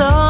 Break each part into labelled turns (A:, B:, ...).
A: so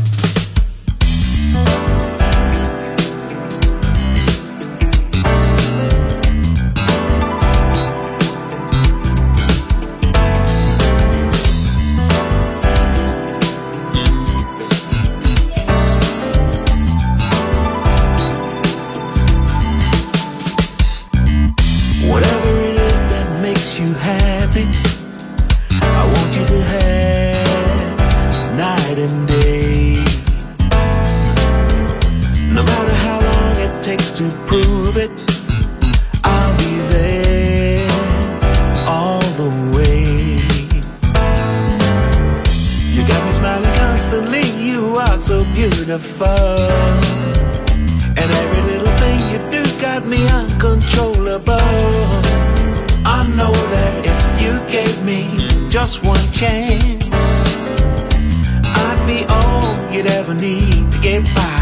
B: company to get by.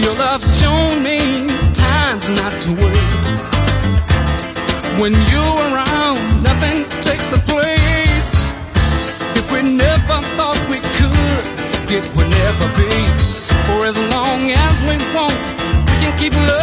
B: Your love's shown me
C: times not to waste. When you're around, nothing takes the place. If we never thought we could, it would never be. For as long as we want, we
D: can keep love.